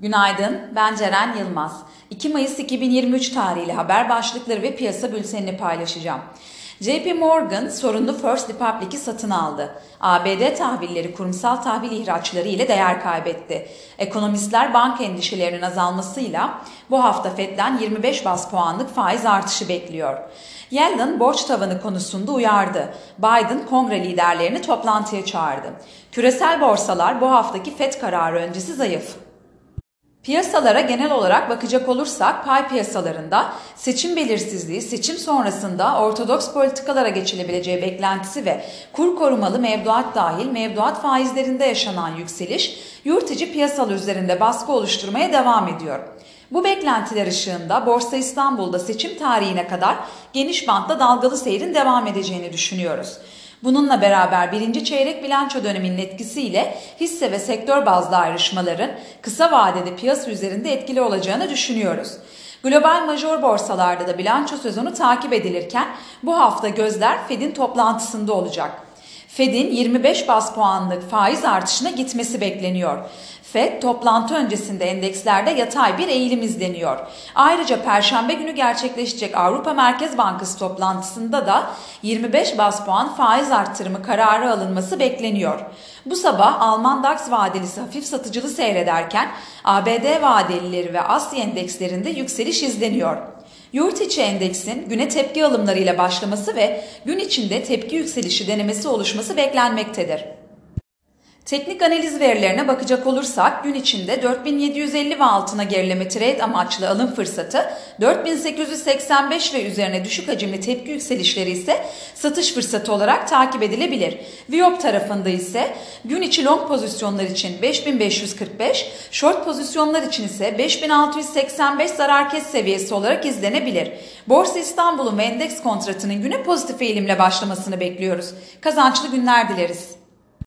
Günaydın, ben Ceren Yılmaz. 2 Mayıs 2023 tarihli haber başlıkları ve piyasa bültenini paylaşacağım. JP Morgan sorunlu First Republic'i satın aldı. ABD tahvilleri kurumsal tahvil ihraçları ile değer kaybetti. Ekonomistler banka endişelerinin azalmasıyla bu hafta Fed'den 25 bas puanlık faiz artışı bekliyor. Yellen borç tavanı konusunda uyardı. Biden kongre liderlerini toplantıya çağırdı. Küresel borsalar bu haftaki Fed kararı öncesi zayıf. Piyasalara genel olarak bakacak olursak pay piyasalarında seçim belirsizliği, seçim sonrasında ortodoks politikalara geçilebileceği beklentisi ve kur korumalı mevduat dahil mevduat faizlerinde yaşanan yükseliş yurt içi piyasalar üzerinde baskı oluşturmaya devam ediyor. Bu beklentiler ışığında Borsa İstanbul'da seçim tarihine kadar geniş bantta dalgalı seyrin devam edeceğini düşünüyoruz. Bununla beraber birinci çeyrek bilanço döneminin etkisiyle hisse ve sektör bazlı ayrışmaların kısa vadede piyasa üzerinde etkili olacağını düşünüyoruz. Global major borsalarda da bilanço sezonu takip edilirken bu hafta gözler Fed'in toplantısında olacak. Fed'in 25 bas puanlık faiz artışına gitmesi bekleniyor. FED toplantı öncesinde endekslerde yatay bir eğilim izleniyor. Ayrıca perşembe günü gerçekleşecek Avrupa Merkez Bankası toplantısında da 25 bas puan faiz arttırımı kararı alınması bekleniyor. Bu sabah Alman DAX vadelisi hafif satıcılı seyrederken ABD vadelileri ve Asya endekslerinde yükseliş izleniyor. Yurt içi endeksin güne tepki alımlarıyla başlaması ve gün içinde tepki yükselişi denemesi oluşması beklenmektedir. Teknik analiz verilerine bakacak olursak gün içinde 4750 ve altına gerileme trade amaçlı alım fırsatı, 4885 ve üzerine düşük hacimli tepki yükselişleri ise satış fırsatı olarak takip edilebilir. Viyop tarafında ise gün içi long pozisyonlar için 5545, short pozisyonlar için ise 5685 zarar kes seviyesi olarak izlenebilir. Borsa İstanbul'un ve endeks kontratının güne pozitif eğilimle başlamasını bekliyoruz. Kazançlı günler dileriz.